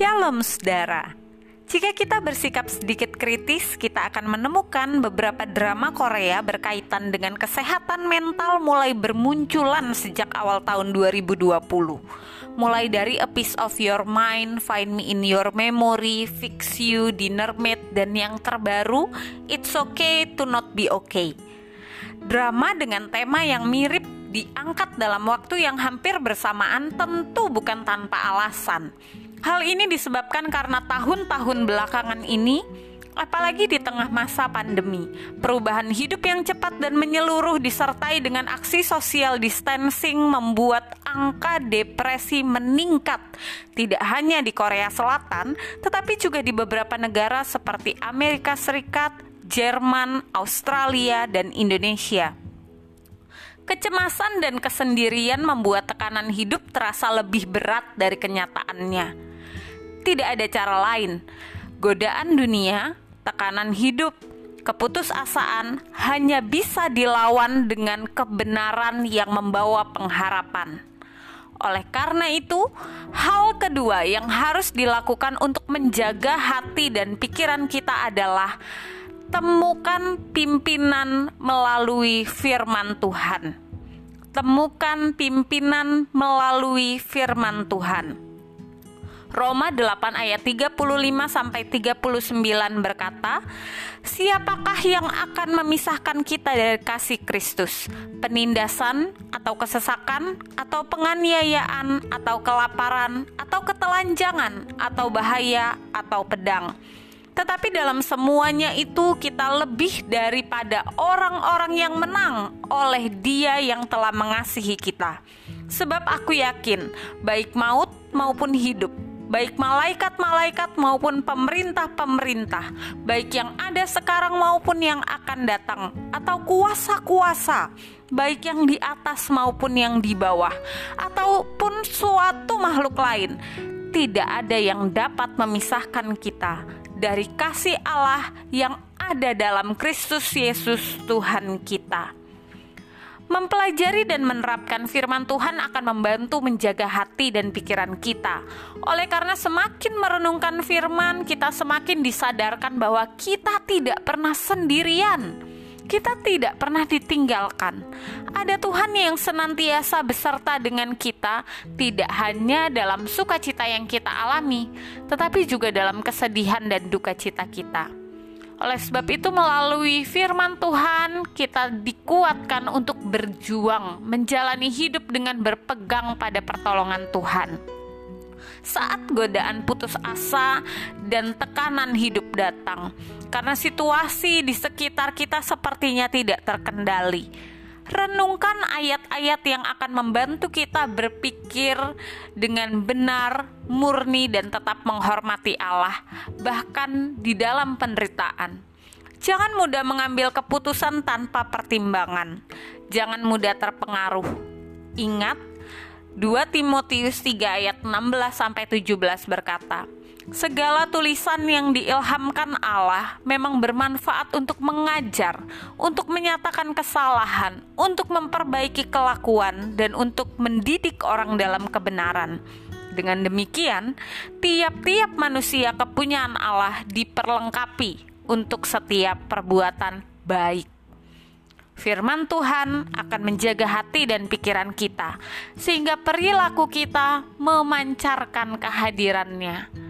Shalom saudara. Jika kita bersikap sedikit kritis, kita akan menemukan beberapa drama Korea berkaitan dengan kesehatan mental mulai bermunculan sejak awal tahun 2020. Mulai dari A Piece of Your Mind, Find Me in Your Memory, Fix You, Dinner Mate, dan yang terbaru, It's Okay to Not Be Okay. Drama dengan tema yang mirip diangkat dalam waktu yang hampir bersamaan tentu bukan tanpa alasan. Hal ini disebabkan karena tahun-tahun belakangan ini, apalagi di tengah masa pandemi, perubahan hidup yang cepat dan menyeluruh disertai dengan aksi social distancing membuat angka depresi meningkat, tidak hanya di Korea Selatan, tetapi juga di beberapa negara seperti Amerika Serikat, Jerman, Australia, dan Indonesia. Kecemasan dan kesendirian membuat tekanan hidup terasa lebih berat dari kenyataannya tidak ada cara lain. Godaan dunia, tekanan hidup, keputusasaan hanya bisa dilawan dengan kebenaran yang membawa pengharapan. Oleh karena itu, hal kedua yang harus dilakukan untuk menjaga hati dan pikiran kita adalah temukan pimpinan melalui firman Tuhan. Temukan pimpinan melalui firman Tuhan. Roma 8 ayat 35 sampai 39 berkata, Siapakah yang akan memisahkan kita dari kasih Kristus? Penindasan atau kesesakan atau penganiayaan atau kelaparan atau ketelanjangan atau bahaya atau pedang? Tetapi dalam semuanya itu kita lebih daripada orang-orang yang menang oleh Dia yang telah mengasihi kita. Sebab aku yakin, baik maut maupun hidup, baik malaikat-malaikat maupun pemerintah-pemerintah, baik yang ada sekarang maupun yang akan datang, atau kuasa-kuasa, baik yang di atas maupun yang di bawah, ataupun suatu makhluk lain. Tidak ada yang dapat memisahkan kita dari kasih Allah yang ada dalam Kristus Yesus, Tuhan kita. Mempelajari dan menerapkan firman Tuhan akan membantu menjaga hati dan pikiran kita. Oleh karena semakin merenungkan firman, kita semakin disadarkan bahwa kita tidak pernah sendirian. Kita tidak pernah ditinggalkan. Ada Tuhan yang senantiasa beserta dengan kita, tidak hanya dalam sukacita yang kita alami, tetapi juga dalam kesedihan dan duka cita kita. Oleh sebab itu, melalui firman Tuhan, kita dikuatkan untuk berjuang, menjalani hidup dengan berpegang pada pertolongan Tuhan. Saat godaan putus asa dan tekanan hidup datang, karena situasi di sekitar kita sepertinya tidak terkendali renungkan ayat-ayat yang akan membantu kita berpikir dengan benar, murni, dan tetap menghormati Allah, bahkan di dalam penderitaan. Jangan mudah mengambil keputusan tanpa pertimbangan. Jangan mudah terpengaruh. Ingat, 2 Timotius 3 ayat 16 sampai 17 berkata, Segala tulisan yang diilhamkan Allah memang bermanfaat untuk mengajar, untuk menyatakan kesalahan, untuk memperbaiki kelakuan, dan untuk mendidik orang dalam kebenaran. Dengan demikian, tiap-tiap manusia kepunyaan Allah diperlengkapi untuk setiap perbuatan baik. Firman Tuhan akan menjaga hati dan pikiran kita, sehingga perilaku kita memancarkan kehadirannya.